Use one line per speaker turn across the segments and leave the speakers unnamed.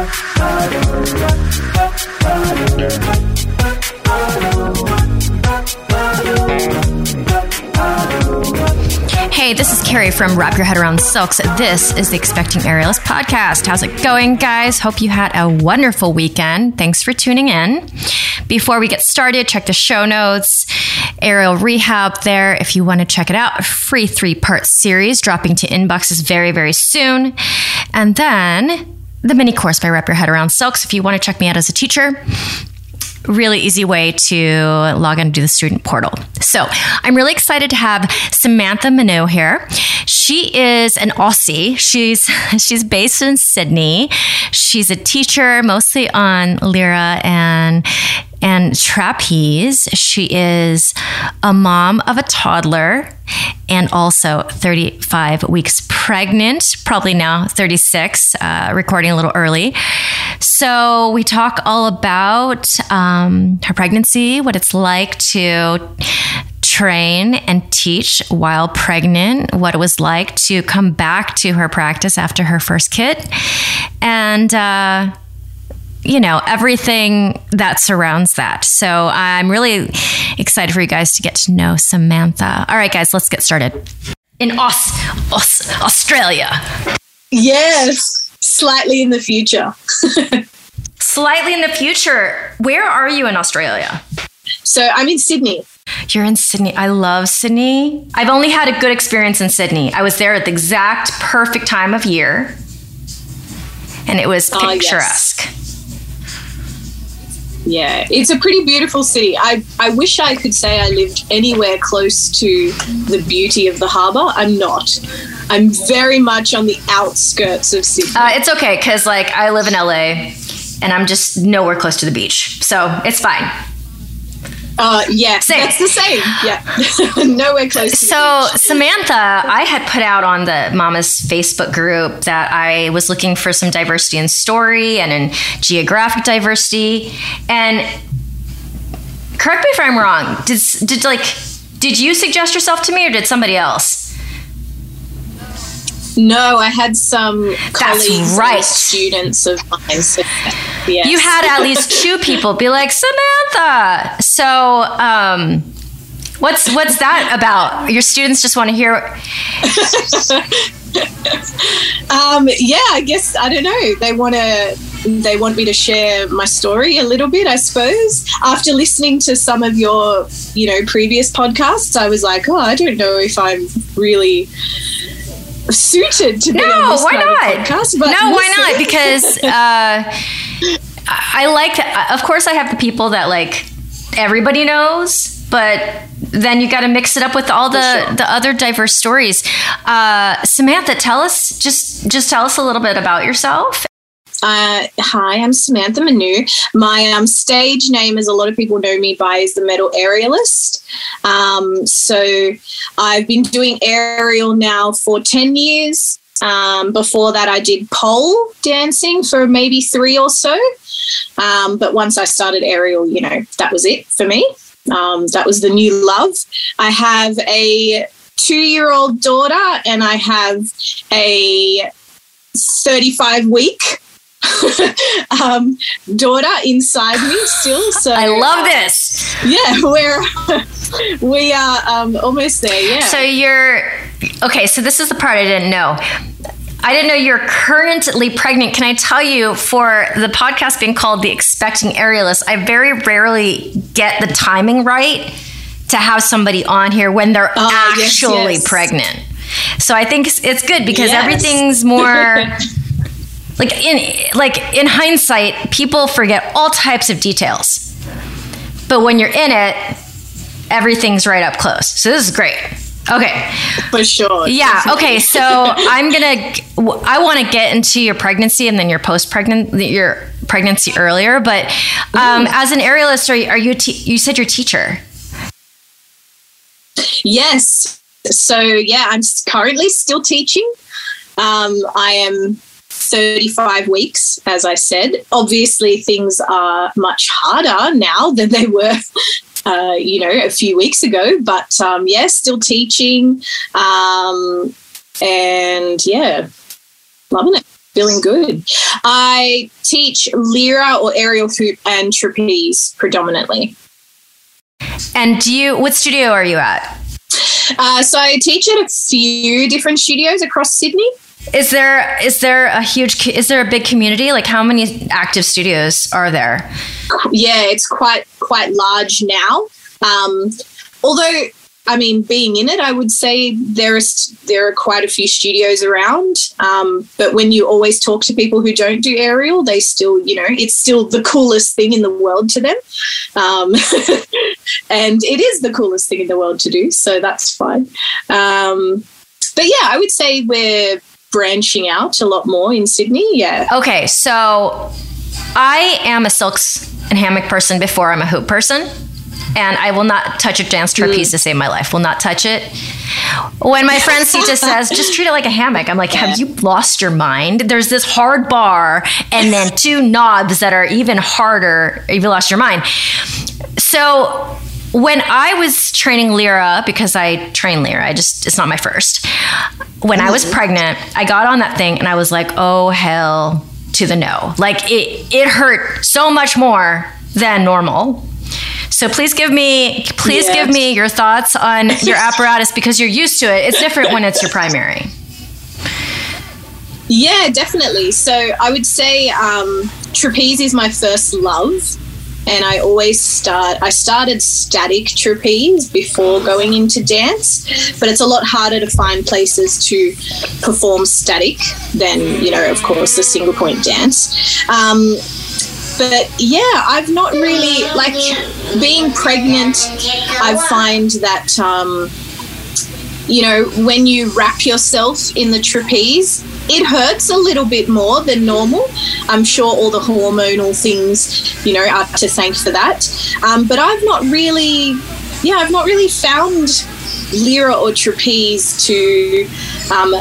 Hey, this is Kerry from Wrap Your Head Around Silks. This is the Expecting Aerialist podcast. How's it going, guys? Hope you had a wonderful weekend. Thanks for tuning in. Before we get started, check the show notes. Aerial Rehab there if you want to check it out. A free three part series dropping to inboxes very, very soon. And then the mini course by Wrap Your Head Around Silks if you want to check me out as a teacher really easy way to log on to the student portal. So I'm really excited to have Samantha Manou here. She is an Aussie. She's she's based in Sydney. She's a teacher mostly on lyra and and trapeze. She is a mom of a toddler and also 35 weeks pregnant, probably now 36, uh, recording a little early. So we talk all about um, her pregnancy, what it's like to train and teach while pregnant, what it was like to come back to her practice after her first kid, and uh, you know, everything that surrounds that. So I'm really excited for you guys to get to know Samantha. All right, guys, let's get started. In Aus- Aus- Australia.
Yes, slightly in the future.
Slightly in the future. Where are you in Australia?
So I'm in Sydney.
You're in Sydney. I love Sydney. I've only had a good experience in Sydney. I was there at the exact perfect time of year, and it was
Ah, yes. Yeah, it's a pretty beautiful city. I, I wish I could say I lived anywhere close to the beauty of the harbour. I'm not. I'm very much on the outskirts of Sydney.
Uh, it's okay because like I live in LA, and I'm just nowhere close to the beach, so it's fine.
Uh, yeah,
Same.
that's the same. Yeah, nowhere close. To
So. Samantha, I had put out on the Mama's Facebook group that I was looking for some diversity in story and in geographic diversity. And correct me if I'm wrong. Did did like did you suggest yourself to me or did somebody else?
No, I had some colleagues,
right.
students of mine. So, yes.
You had at least two people be like Samantha. So, um, what's what's that about? Your students just want to hear
Um, yeah, I guess I don't know. They want to. They want me to share my story a little bit, I suppose. After listening to some of your, you know, previous podcasts, I was like, oh, I don't know if I'm really suited to be on
No,
this
why not?
podcast. But
no, why not? Because uh, I like, of course, I have the people that like everybody knows, but then you got to mix it up with all the
sure.
the other diverse stories. Uh, Samantha, tell us just just tell us a little bit about yourself.
Uh, hi, I'm Samantha Manou. My um, stage name, as a lot of people know me by, is the Metal Aerialist. Um, so I've been doing aerial now for 10 years. Um, before that, I did pole dancing for maybe three or so. Um, but once I started aerial, you know, that was it for me. Um, that was the new love. I have a two year old daughter and I have a 35 week um, daughter inside me still. So
I love this.
Yeah, we're we are um, almost there. Yeah.
So you're okay. So this is the part I didn't know. I didn't know you're currently pregnant. Can I tell you, for the podcast being called The Expecting Aerialist, I very rarely get the timing right to have somebody on here when they're
Oh,
actually
yes.
pregnant. So I think it's- it's good because
Yes.
everything's more like in like in hindsight, people forget all types of details. But when you're in it, everything's right up close. So this is great. Okay.
for sure.
Yeah. Okay. So I'm gonna. I want to get into your pregnancy and then your post pregnant your pregnancy earlier. But um, as an aerialist, are you, are you? Te- you said you're a teacher.
Yes. So yeah, I'm currently still teaching. Um, I am 35 weeks, as I said. Obviously, things are much harder now than they were, uh, you know, a few weeks ago. But um, yeah, still teaching, um, and yeah, loving it. feeling good. I teach lyra or aerial hoop and trapeze predominantly.
And do you? What studio are you at?
Uh, so I teach at a few different studios across Sydney.
Is there is there a huge is there a big community? Like how many active studios are there?
Yeah, it's quite quite large now. Um, although I mean, being in it, I would say there is there are quite a few studios around. Um, but when you always talk to people who don't do aerial, they still, you know, it's still the coolest thing in the world to them, um, and it is the coolest thing in the world to do. So that's fine. Um, but yeah, I would say we're branching out a lot more in Sydney. Yeah.
Okay, so I am a silks and hammock person before I'm a hoop person and I will not touch a dance trapeze mm. to save my life. Will not touch it. When my friend Sita says, just treat it like a hammock, I'm like, have you lost your mind? There's this hard bar and then two knobs that are even harder. You've lost your mind. So when I was training Lyra, because I train Lyra, I just, it's not my first. When I was mm. pregnant, I got on that thing and I was like, oh, hell to the no. Like it, it hurt so much more than normal. So please give me please yes. give me your thoughts on your apparatus because you're used to it. It's different when it's your primary.
Yeah, definitely. So I would say um, trapeze is my first love. And I always start, I started static trapeze before going into dance, but it's a lot harder to find places to perform static than, you know, of course, the single point dance. Um, but yeah, I've not really like being pregnant. I find that um, you know when you wrap yourself in the trapeze, it hurts a little bit more than normal. I'm sure all the hormonal things, you know, are to thank for that. Um, but I've not really, yeah, I've not really found lyra or trapeze to um,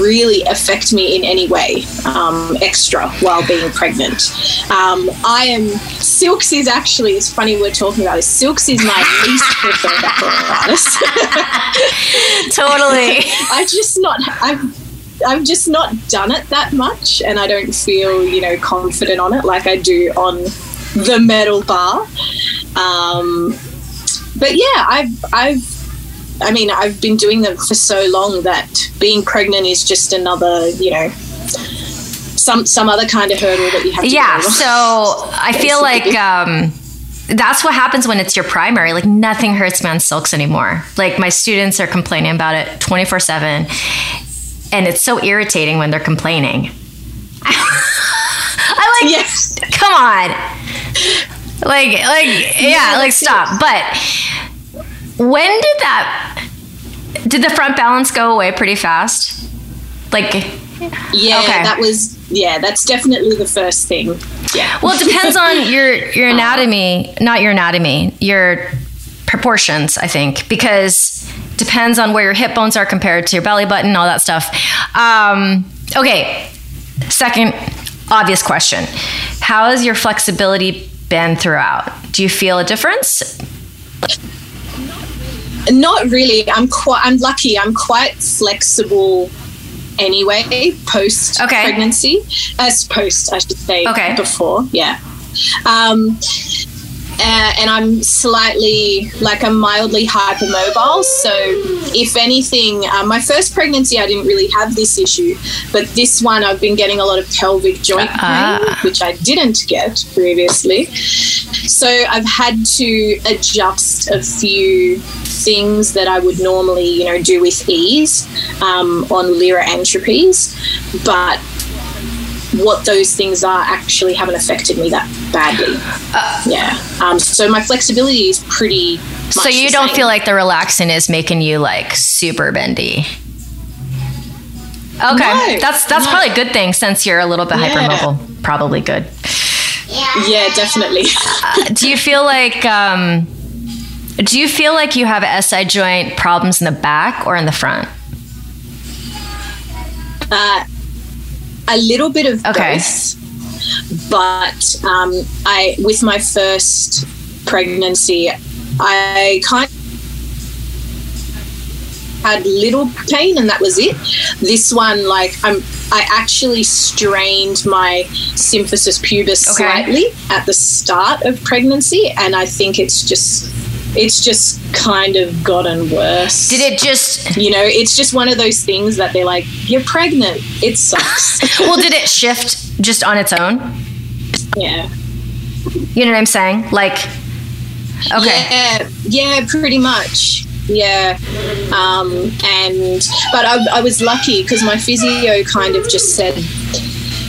really affect me in any way um, extra while being pregnant. Um, I am Silks is actually it's funny we're talking about this. Silks is my least preferred apparatus.
totally.
I just not I've I've just not done it that much, and I don't feel you know confident on it like I do on the metal bar. Um, but yeah, I've I've I mean, I've been doing them for so long that being pregnant is just another, you know, some some other kind of hurdle that you have. to
Yeah. So I feel like. Um, that's what happens when it's your primary. Like nothing hurts me on silks anymore. Like my students are complaining about it 24 7. And it's so irritating when they're complaining. I like, yes. come on. Like, like, yeah, like stop. But when did that? Did the front balance go away pretty fast? Like,
yeah, okay. that was yeah, that's definitely the first thing. Yeah.
Well, it depends on your your anatomy, not your anatomy, your proportions. I think because depends on where your hip bones are compared to your belly button, all that stuff. Um, okay, second obvious question: How has your flexibility been throughout? Do you feel a difference?
Not really. I'm quite. I'm lucky. I'm quite flexible anyway. Post okay. pregnancy, as post I should say. Okay. Before, yeah. Um, uh, and I'm slightly like I'm mildly hypermobile. So, if anything, uh, my first pregnancy I didn't really have this issue, but this one I've been getting a lot of pelvic joint uh-huh. pain, which I didn't get previously. So, I've had to adjust a few things that I would normally, you know, do with ease um, on Lyra and trapeze, but what those things are actually haven't affected me that badly. Uh, yeah. Um, so my flexibility is pretty.
so you don't same. feel like the relaxin is making you like super bendy. Okay, no, that's that's no. probably a good thing since you're a little bit yeah. hypermobile. Probably good.
Yeah, definitely.
uh, do you feel like um, do you feel like you have SI joint problems in the back or in the front?
Uh, a little bit of okay. both. But um, I, with my first pregnancy, I kind had little pain and that was it. This one, like, I'm, I actually strained my symphysis pubis
Okay.
slightly at the start of pregnancy, and I think it's just, it's just kind of gotten worse.
Did it just,
You know, it's just one of those things that they're like, "You're pregnant." It sucks.
well, did it shift just on its own?
yeah.
You know what I'm saying? Like, okay.
Yeah, yeah, pretty much. Yeah, um, and but I, I was lucky because my physio kind of just said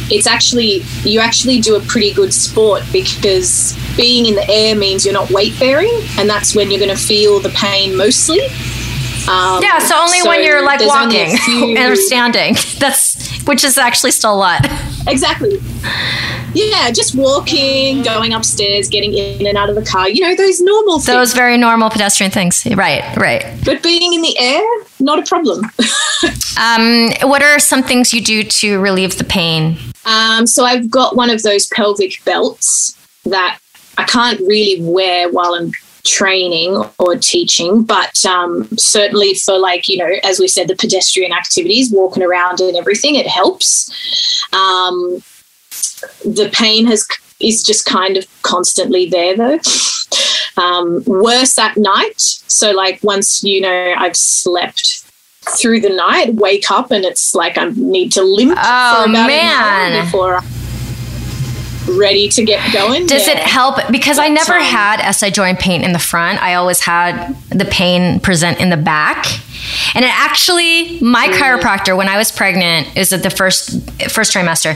it's actually you actually do a pretty good sport because being in the air means you're not weight bearing, and that's when you're going to feel the pain mostly. Um,
Yeah, so only when you're like
there's only a
walking
few-
and standing. That's which is actually still a lot.
Exactly. Yeah, just walking, going upstairs, getting in and out of the car. You know those normal things.
Those very normal pedestrian things. Right, right.
But being in the air, not a problem.
Um, what are some things you do to relieve the pain?
um, so I've got one of those pelvic belts that I can't really wear while I'm training or teaching, but um, certainly for like, you know, as we said, the pedestrian activities, walking around and everything, it helps. Um, the pain has is just kind of constantly there though. Um, worse at night. So like once you know I've slept through the night, wake up and it's like I need to limp
Oh,
for about
man.
an hour before I'm ready to get going.
Does it help? Because I never had SI joint pain in the front. I always had the pain present in the back. And it actually, my mm. chiropractor, when I was pregnant, is at the first first trimester.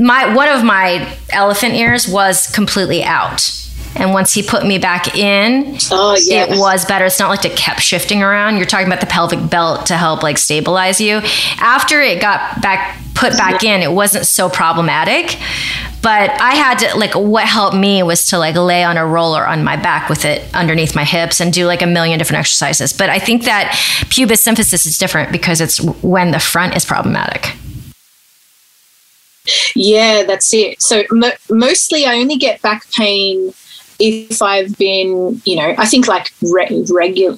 My one of my elephant ears was completely out. And once he put me back in,
Oh yeah.
it was better. It's not like it kept shifting around. You're talking about the pelvic belt to help like stabilize you. After it got back put back in, it wasn't so problematic. But I had to like what helped me was to like lay on a roller on my back with it underneath my hips and do like a million different exercises. But I think that pubis symphysis is different because it's when the front is problematic.
Yeah, that's it. So mo- mostly I only get back pain if I've been, you know, I think like re- regular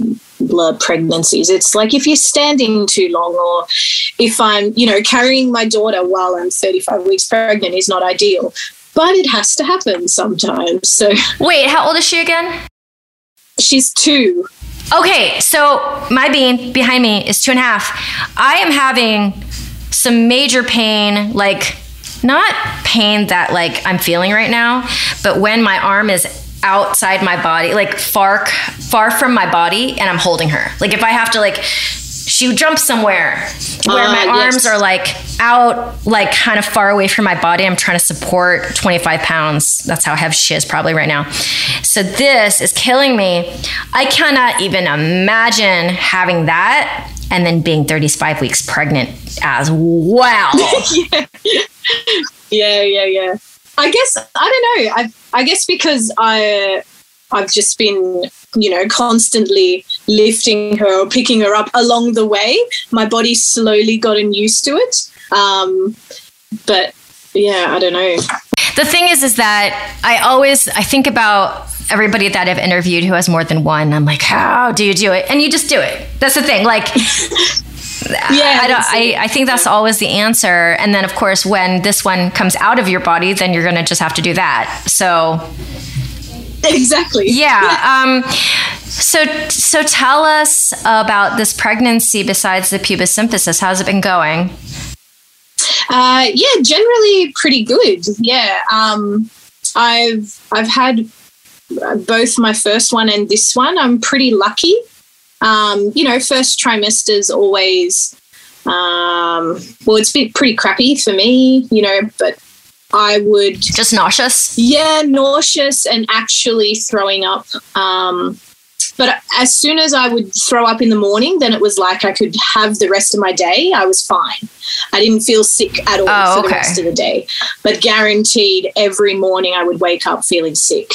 pregnancies. It's like if you're standing too long or if I'm, you know, carrying my daughter while I'm 35 weeks pregnant is not ideal. But it has to happen sometimes. So
Wait, how old is she again?
she's two.
Okay, so my bean behind me is two and a half. I am having some major pain, like not pain that like I'm feeling right now, but when my arm is outside my body, like far far from my body, and I'm holding her. Like if I have to like she would jump somewhere where
Ah,
my
yes.
arms are like out, like kind of far away from my body. I'm trying to support 25 pounds. That's how heavy she is probably right now. So this is killing me. I cannot even imagine having that and then being 35 weeks pregnant as well.
Yeah, yeah, yeah. I guess I don't know. I I guess because I I've just been you know constantly lifting her or picking her up along the way. My body slowly gotten used to it. Um, but yeah, I don't know.
the thing is is that I always I think about everybody that I've interviewed who has more than one. I'm like, how do you do it? And you just do it. That's the thing. Like
Yeah,
I, don't, I. I think that's always the answer. And then, of course, when this one comes out of your body, then you're going to just have to do that. So,
exactly.
yeah. Um, so, so tell us about this pregnancy besides the pubis symphysis. How's it been going?
Uh, yeah, generally pretty good. Yeah, um, I've I've had both my first one and this one. I'm pretty lucky. Um, you know, first trimester's always um, well, it's been pretty crappy for me. You know, but I would
Just nauseous?
yeah, nauseous and actually throwing up. Um, but as soon as I would throw up in the morning, then it was like I could have the rest of my day. I was fine. I didn't feel sick at all
Oh,
for
okay.
the rest of the day. But guaranteed, every morning I would wake up feeling sick.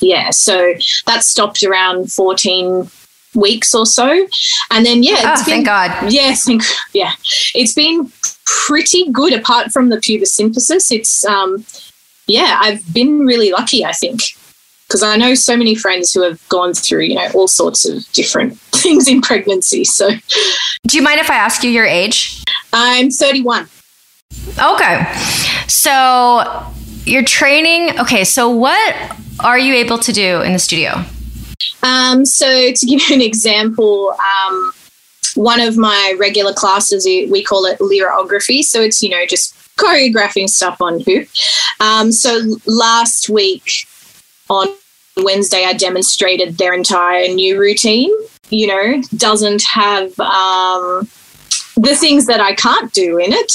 Yeah, so that stopped around 14 weeks or so. And then, yeah,
Oh,
been
thank God.
yeah, yeah, it's been pretty good apart from the pubis symphysis. It's um, yeah, I've been really lucky. I think because I know so many friends who have gone through, you know, all sorts of different things in pregnancy. So,
do you mind if I ask you your age?
I'm 31.
Okay. So, you're training. Okay. So, what are you able to do in the studio?
Um, so, to give you an example, um, one of my regular classes, we call it lyrography. So, it's, you know, just choreographing stuff on hoop. Um, so, last week, on Wednesday, I demonstrated their entire new routine. You know, doesn't have um, the things that I can't do in it,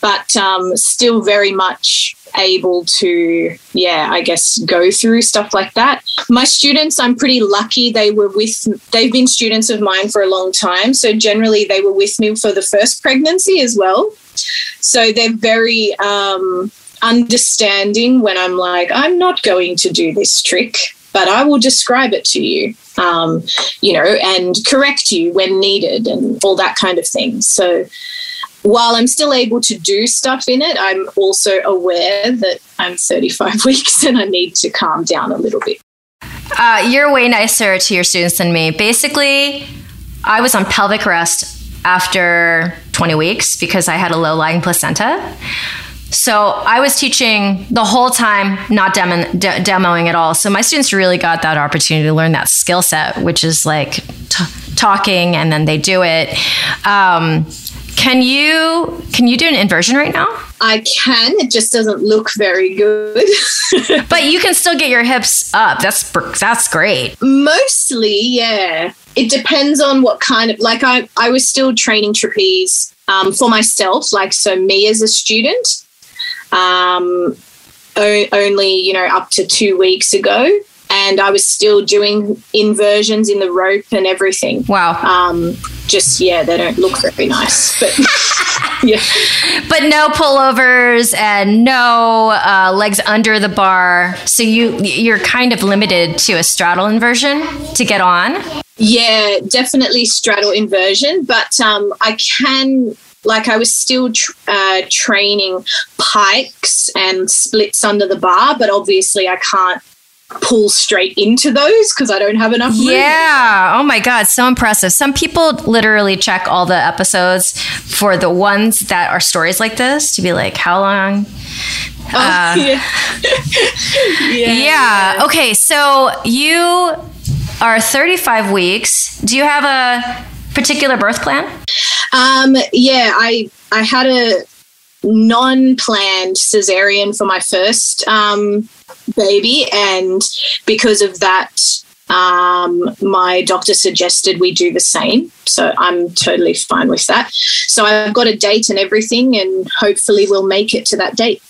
but um, still very much able to, yeah, I guess go through stuff like that. My students, I'm pretty lucky. They were with, they've been students of mine for a long time. So generally, they were with me for the first pregnancy as well. So they're very, um, understanding when I'm like, I'm not going to do this trick, but I will describe it to you, um, you know, and correct you when needed and all that kind of thing. So while I'm still able to do stuff in it, I'm also aware that I'm 35 weeks and I need to calm down a little bit.
Uh, you're way nicer to your students than me. Basically, I was on pelvic rest after 20 weeks because I had a low lying placenta. So I was teaching the whole time, not demo- de- demoing at all. So my students really got that opportunity to learn that skill set, which is like t- talking, and then they do it. Um, can you can you do an inversion right now?
I can. It just doesn't look very good.
but you can still get your hips up. That's that's great.
Mostly, yeah. It depends on what kind of like I I was still training trapeze um, for myself, like so me as a student um, o- only, you know, up to two weeks ago. And I was still doing inversions in the rope and everything.
Wow.
Um, just, yeah, they don't look very nice. But, yeah.
But no pullovers and no uh, legs under the bar. So you, you're kind of limited to a straddle inversion to get on.
Yeah, definitely straddle inversion. But um, I can like I was still tr- uh, training pikes and splits under the bar, but obviously I can't pull straight into those because I don't have enough room.
Yeah. Oh my God. So impressive. Some people literally check all the episodes for the ones that are stories like this to be like, how long?
Oh, uh, yeah.
yeah. yeah. Okay. So you are 35 weeks. Do you have a particular birth plan?
Um, yeah, I I had a non-planned cesarean for my first um, baby, and because of that, um, my doctor suggested we do the same. So I'm totally fine with that. So I've got a date and everything, and hopefully we'll make it to that date.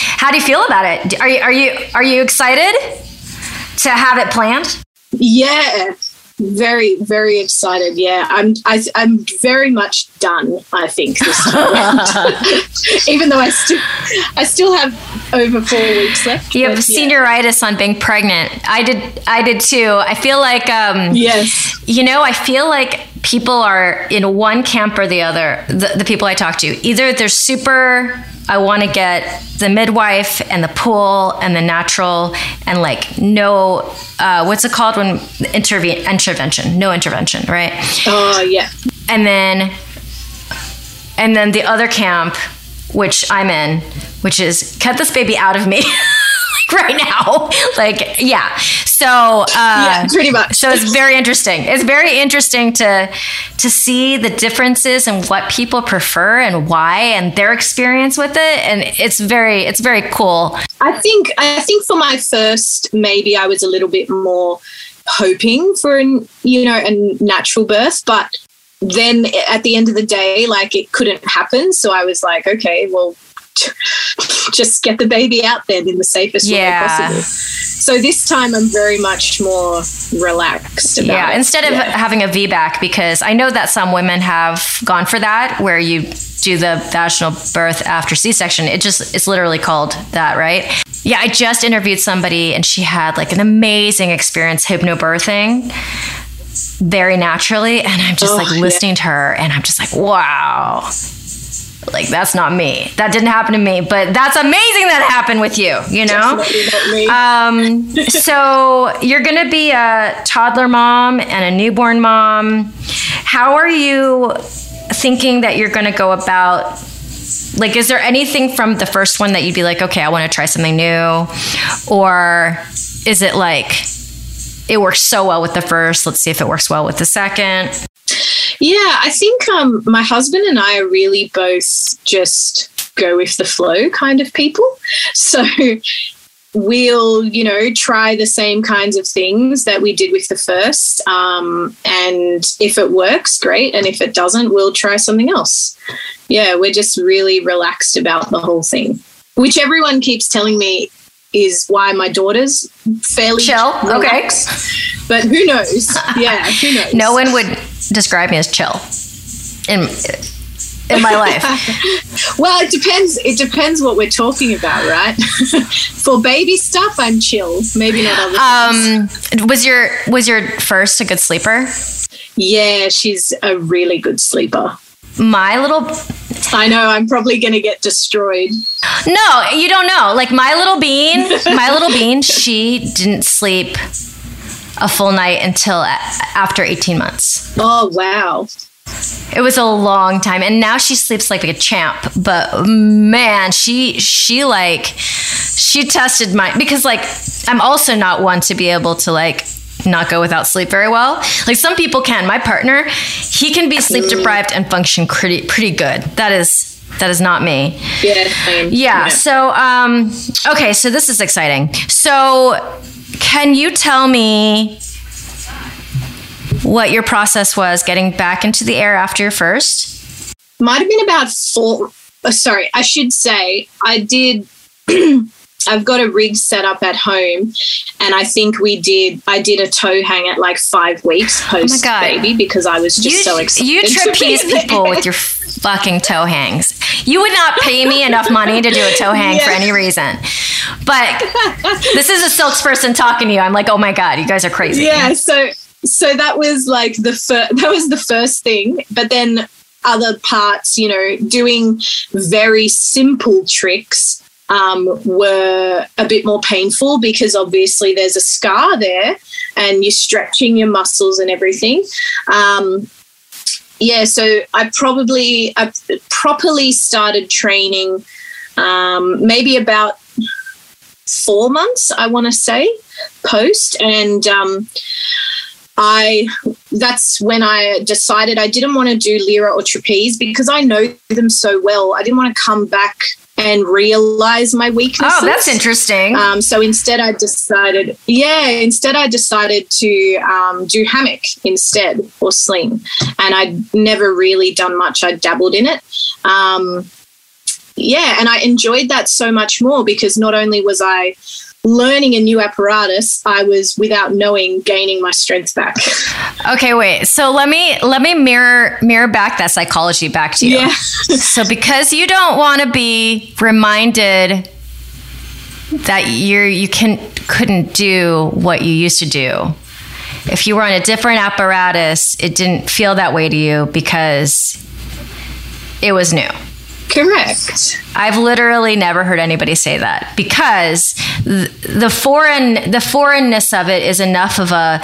How do you feel about it? Are you are you are you excited to have it planned?
Yeah, very very excited yeah i'm I, am i am very much done i think this time even though i still i still have over four weeks left
you have senioritis on being pregnant i did i did too i feel like um
yes
you know i feel like people are in one camp or the other the, the people i talk to either they're super I want to get the midwife and the pool and the natural and like no, uh, what's it called when intervene intervention? No intervention, right?
Oh uh, yeah.
And then, and then the other camp, which I'm in, which is cut this baby out of me. right now. Like, yeah. So, uh,
yeah, pretty much.
so it's very interesting. It's very interesting to to see the differences and what people prefer and why and their experience with it. And it's very, it's very cool.
I think, I think for my first, maybe I was a little bit more hoping for an, you know, a natural birth, but then at the end of the day, like it couldn't happen. So I was like, okay, well, just get the baby out then in the safest yeah. way possible. So this time I'm very much more relaxed
yeah,
it.
instead of yeah. having a VBAC, because I know that some women have gone for that, where you do the vaginal birth after C-section. It just it's literally called that, right? Yeah, I just interviewed somebody and she had like an amazing experience hypnobirthing very naturally and I'm just oh, like listening yeah. to her and I'm just like, wow like that's not me. That didn't happen to me, but that's amazing that happened with you. You know. Um, so you're gonna be a toddler mom and a newborn mom. How are you thinking that you're gonna go about? Like, is there anything from the first one that you'd be like, okay, I want to try something new, or is it like it works so well with the first? Let's see if it works well with the second.
Yeah, I think um, my husband and I are really both just go with the flow kind of people. So we'll, you know, try the same kinds of things that we did with the first. Um, and if it works, great. And if it doesn't, we'll try something else. Yeah, we're just really relaxed about the whole thing, which everyone keeps telling me is why my daughter's fairly
chill.
Relaxed. Okay. But who knows? Yeah, who knows?
no one would describe me as chill in in my life.
well, it depends. It depends what we're talking about, right? For baby stuff, I'm chill. Maybe not other
um, Was your was your first a good sleeper?
Yeah, she's a really good sleeper.
My little
I know I'm probably going to get destroyed.
No, you don't know. Like my little bean, my little bean, she didn't sleep a full night until after 18 months.
Oh, wow.
It was a long time and now she sleeps like a champ, but man, she she like she tested my because like I'm also not one to be able to like not go without sleep very well. Like some people can. My partner, he can be sleep deprived and function pretty pretty good. That is that is not me.
Yeah.
Yeah. yeah. So um okay, so this is exciting. So can you tell me what your process was getting back into the air after your first?
Might have been about four. Oh, sorry, I should say I did. I've got a rig set up at home, and I think we did. I did a toe hang at like five weeks oh post oh baby because I was just
you,
so excited.
You trapeze people with your fucking toe hangs. You would not pay me enough money to do a toe hang yeah. for any reason. But this is a silks person talking to you. I'm like, oh my god, you guys are crazy.
Yeah. So so that was like the first. That was the first thing. But then other parts, you know, doing very simple tricks um, were a bit more painful because obviously there's a scar there and you're stretching your muscles and everything. Um, yeah, so I probably I properly started training um, maybe about four months, I want to say, post, and um, I that's when I decided I didn't want to do lyra or trapeze because I know them so well. I didn't want to come back and realize my weaknesses.
Oh, that's interesting.
Um, so instead, I decided, yeah, instead I decided to um, do hammock instead or sling, and I'd never really done much. I dabbled in it. Um, yeah, and I enjoyed that so much more because not only was I learning a new apparatus, I was without knowing gaining my strength back.
Okay, wait. So let me let me mirror mirror back that psychology back to you. Yeah. so because you don't want to be reminded that you're you can couldn't do what you used to do. If you were on a different apparatus, it didn't feel that way to you because it was new.
Correct.
I've literally never heard anybody say that because the foreign the foreignness of it is enough of a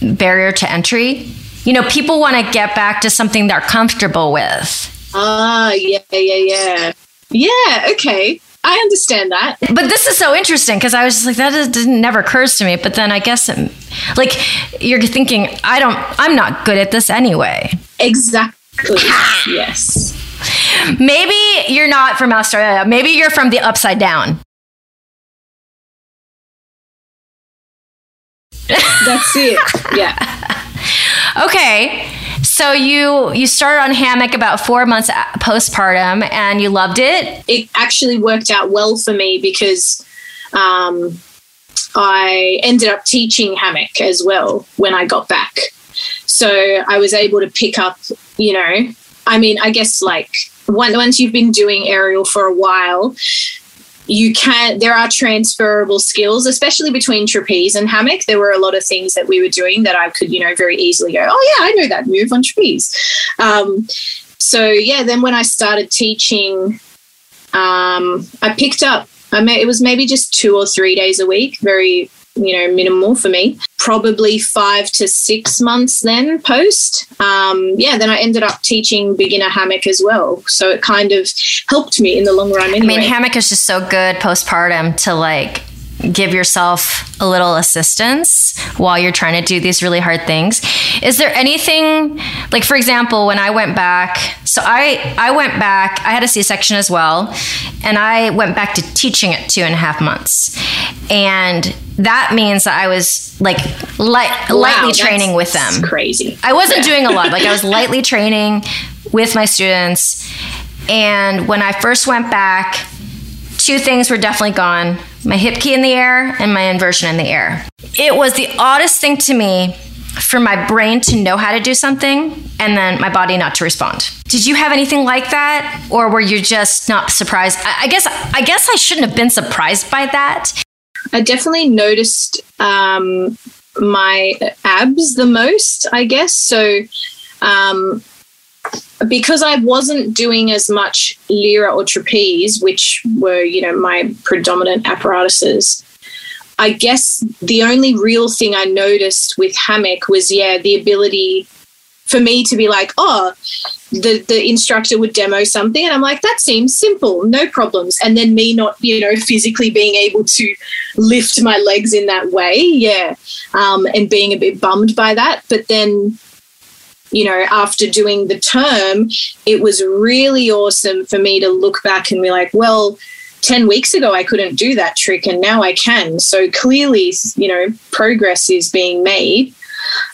barrier to entry. You know, people want to get back to something they're comfortable with.
Ah, yeah, yeah, yeah. Yeah, okay. I understand that.
But this is so interesting because I was just like, that is, didn't never occurs to me. But then I guess, it, like, you're thinking, I don't, I'm not good at this anyway.
Exactly. yes.
Maybe you're not from Australia. Maybe you're from the upside down.
That's it. Yeah.
okay. So you you started on hammock about four months postpartum, and you loved it.
It actually worked out well for me because um, I ended up teaching hammock as well when I got back. So I was able to pick up, you know, I mean, I guess like once you've been doing aerial for a while, you can there are transferable skills especially between trapeze and hammock there were a lot of things that we were doing that i could you know very easily go oh yeah i know that move on trapeze um, so yeah, then when I started teaching, um, I picked up. I may, it was maybe just two or three days a week, very you know minimal for me. Probably five to six months then post. Um, yeah, then I ended up teaching beginner hammock as well, so it kind of helped me in the long run. Anyway.
I mean, hammock is just so good postpartum to like give yourself a little assistance while you're trying to do these really hard things. Is there anything like for example when i went back so i i went back i had a c-section as well and i went back to teaching at two and a half months. And that means that i was like light, wow, lightly training with them.
crazy.
I wasn't yeah. doing a lot like i was lightly training with my students. And when i first went back two things were definitely gone my hip key in the air and my inversion in the air. It was the oddest thing to me for my brain to know how to do something and then my body not to respond. Did you have anything like that or were you just not surprised? I guess I guess I shouldn't have been surprised by that.
I definitely noticed um, my abs the most, I guess. So um, because I wasn't doing as much lyra or trapeze, which were, you know, my predominant apparatuses, I guess the only real thing I noticed with hammock was, yeah, the ability for me to be like, oh, the, the instructor would demo something. And I'm like, that seems simple, no problems. And then me not, you know, physically being able to lift my legs in that way. Yeah. Um, and being a bit bummed by that. But then you know, after doing the term, it was really awesome for me to look back and be like, well, 10 weeks ago I couldn't do that trick and now I can. So clearly, you know, progress is being made.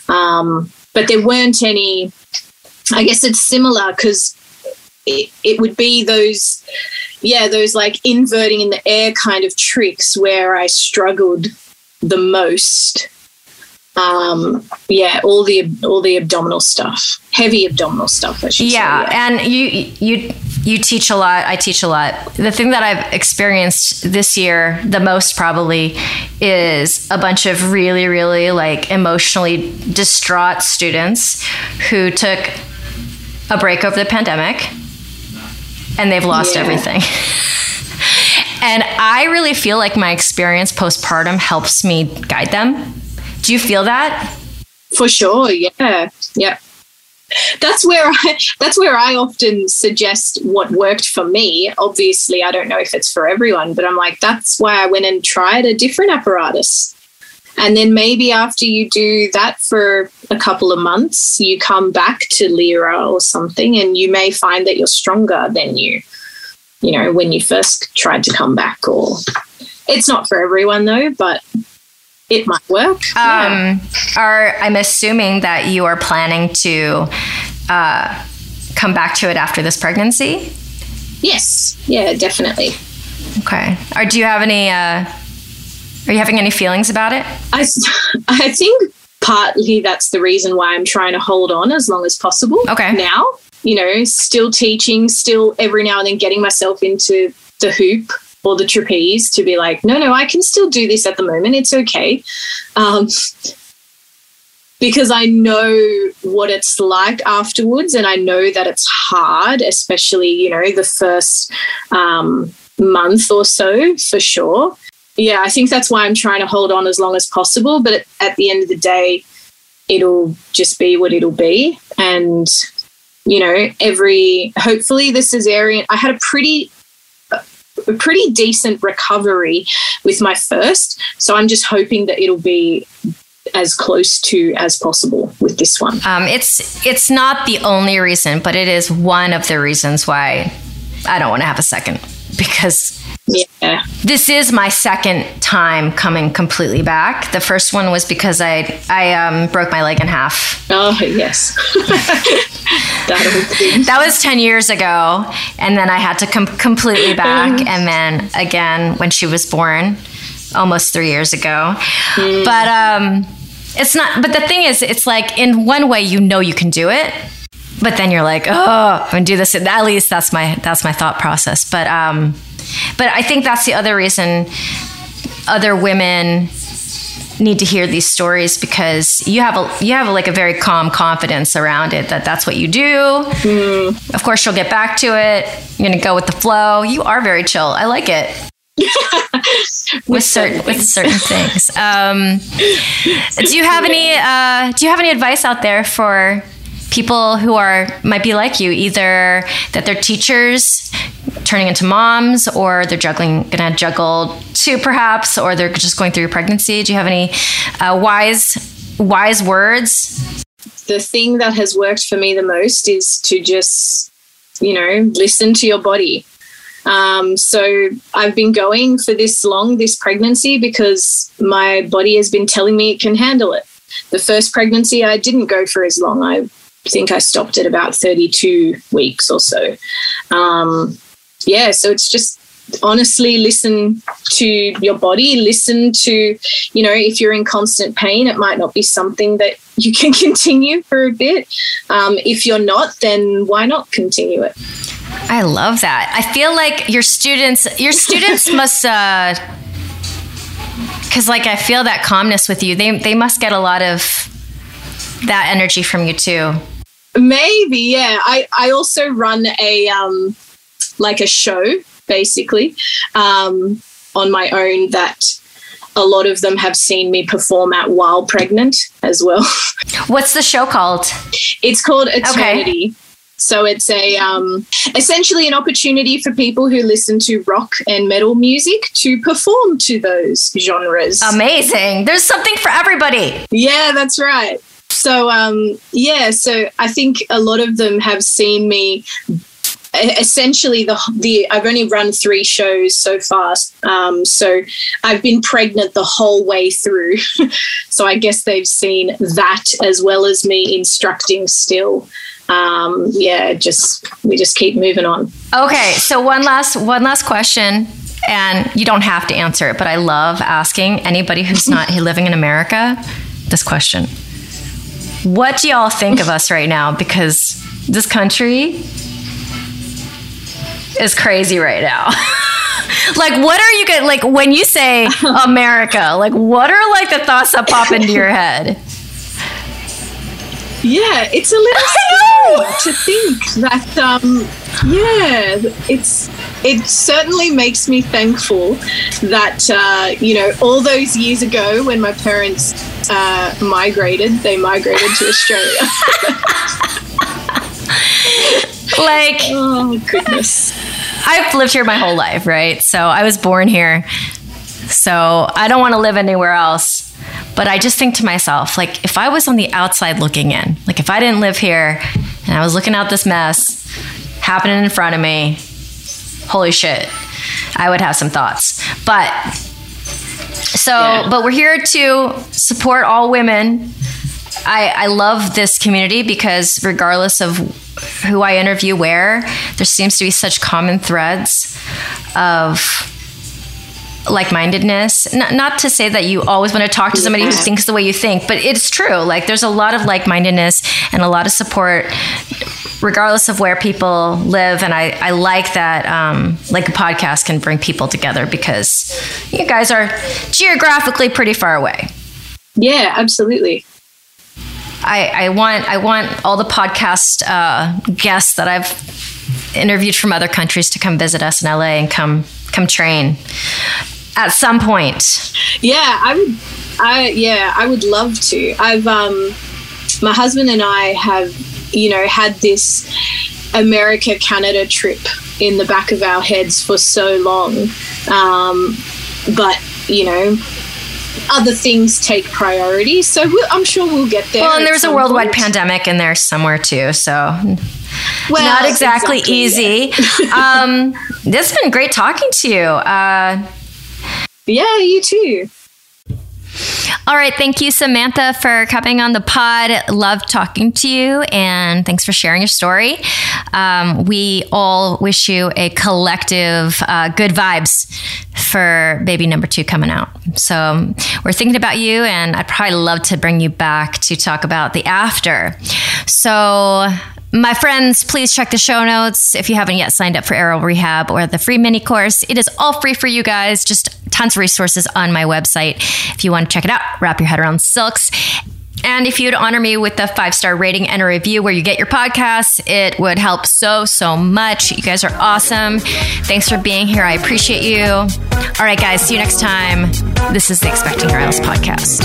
Um, but there weren't any, I guess it's similar because it, it would be those, yeah, those like inverting in the air kind of tricks where I struggled the most um, yeah, all the all the abdominal stuff, heavy abdominal stuff. I should
yeah,
say. Yeah,
and you you you teach a lot. I teach a lot. The thing that I've experienced this year the most probably is a bunch of really really like emotionally distraught students who took a break over the pandemic and they've lost yeah. everything. and I really feel like my experience postpartum helps me guide them do you feel that?
For sure. Yeah. Yeah. That's where I that's where I often suggest what worked for me. Obviously, I don't know if it's for everyone, but I'm like that's why I went and tried a different apparatus. And then maybe after you do that for a couple of months, you come back to Lyra or something and you may find that you're stronger than you, you know, when you first tried to come back or it's not for everyone though, but it might work. Um,
yeah. Are I'm assuming that you are planning to uh, come back to it after this pregnancy?
Yes. Yeah, definitely.
Okay. Or do you have any? Uh, are you having any feelings about it?
I I think partly that's the reason why I'm trying to hold on as long as possible.
Okay.
Now, you know, still teaching, still every now and then getting myself into the hoop or the trapeze to be like, no, no, I can still do this at the moment. It's okay. Um, because I know what it's like afterwards, and I know that it's hard, especially, you know, the first um, month or so for sure. Yeah, I think that's why I'm trying to hold on as long as possible. But at the end of the day, it'll just be what it'll be. And, you know, every, hopefully, the cesarean, I had a pretty a pretty decent recovery with my first. So I'm just hoping that it'll be as close to as possible with this one.
Um, it's it's not the only reason, but it is one of the reasons why I don't want to have a second because
yeah.
This is my second time coming completely back. The first one was because I I um, broke my leg in half.
Oh yes,
that, that was ten years ago, and then I had to come completely back, and then again when she was born, almost three years ago. Mm. But um, it's not. But the thing is, it's like in one way you know you can do it, but then you're like, oh, I'm gonna do this. At least that's my that's my thought process. But um but I think that's the other reason other women need to hear these stories because you have a you have a, like a very calm confidence around it that that's what you do. Mm. Of course, you'll get back to it. You're gonna go with the flow. You are very chill. I like it. with, with certain with certain things. Um, do you have any uh, Do you have any advice out there for people who are might be like you, either that they're teachers turning into moms, or they're juggling, gonna juggle two perhaps, or they're just going through pregnancy. Do you have any uh, wise wise words?
The thing that has worked for me the most is to just, you know, listen to your body. Um, so I've been going for this long, this pregnancy, because my body has been telling me it can handle it. The first pregnancy, I didn't go for as long. I think I stopped at about 32 weeks or so. Um, yeah, so it's just honestly listen to your body listen to you know if you're in constant pain it might not be something that you can continue for a bit. Um, if you're not then why not continue it?
I love that. I feel like your students your students must uh because like i feel that calmness with you. They they must get a lot of that energy from you too
Maybe, yeah. I, I also run a um like a show basically um on my own that a lot of them have seen me perform at while pregnant as well.
What's the show called?
It's called Eternity. Okay. So it's a um, essentially an opportunity for people who listen to rock and metal music to perform to those genres.
Amazing. There's something for everybody.
Yeah, that's right. So um, yeah, so I think a lot of them have seen me essentially the the I've only run three shows so far. Um, so I've been pregnant the whole way through. so I guess they've seen that as well as me instructing still. Um, yeah, just we just keep moving on.
Okay, so one last one last question. And you don't have to answer it, but I love asking anybody who's not living in America this question. What do y'all think of us right now? Because this country is crazy right now. like, what are you get like when you say America? Like, what are like the thoughts that pop into your head?
Yeah, it's a little scary to think that. Um, yeah, it's it certainly makes me thankful that uh, you know all those years ago when my parents uh, migrated, they migrated to Australia.
like,
oh goodness.
I've lived here my whole life, right? So I was born here. So I don't want to live anywhere else. But I just think to myself, like, if I was on the outside looking in, like, if I didn't live here and I was looking at this mess happening in front of me, holy shit, I would have some thoughts. But so, yeah. but we're here to support all women. I, I love this community because regardless of who I interview where, there seems to be such common threads of like-mindedness not, not to say that you always want to talk to somebody who thinks the way you think but it's true like there's a lot of like-mindedness and a lot of support regardless of where people live. And I, I like that, um, like a podcast can bring people together because you guys are geographically pretty far away.
Yeah, absolutely.
I, I want I want all the podcast uh, guests that I've interviewed from other countries to come visit us in LA and come come train at some point.
Yeah, I would. I yeah, I would love to. I've um, my husband and I have you know, had this America Canada trip in the back of our heads for so long. Um, but, you know, other things take priority. So we'll, I'm sure we'll get there.
Well, and there's a worldwide point. pandemic in there somewhere too. So well, not exactly, exactly easy. Um, this has been great talking to you. Uh,
yeah, you too.
All right. Thank you, Samantha, for coming on the pod. Love talking to you and thanks for sharing your story. Um, we all wish you a collective uh, good vibes for baby number two coming out. So um, we're thinking about you, and I'd probably love to bring you back to talk about the after. So, my friends, please check the show notes if you haven't yet signed up for Aerial Rehab or the free mini course. It is all free for you guys. Just tons of resources on my website if you want to check it out. Wrap your head around silks. And if you'd honor me with a five star rating and a review where you get your podcasts, it would help so, so much. You guys are awesome. Thanks for being here. I appreciate you. All right, guys, see you next time. This is the Expecting Air podcast.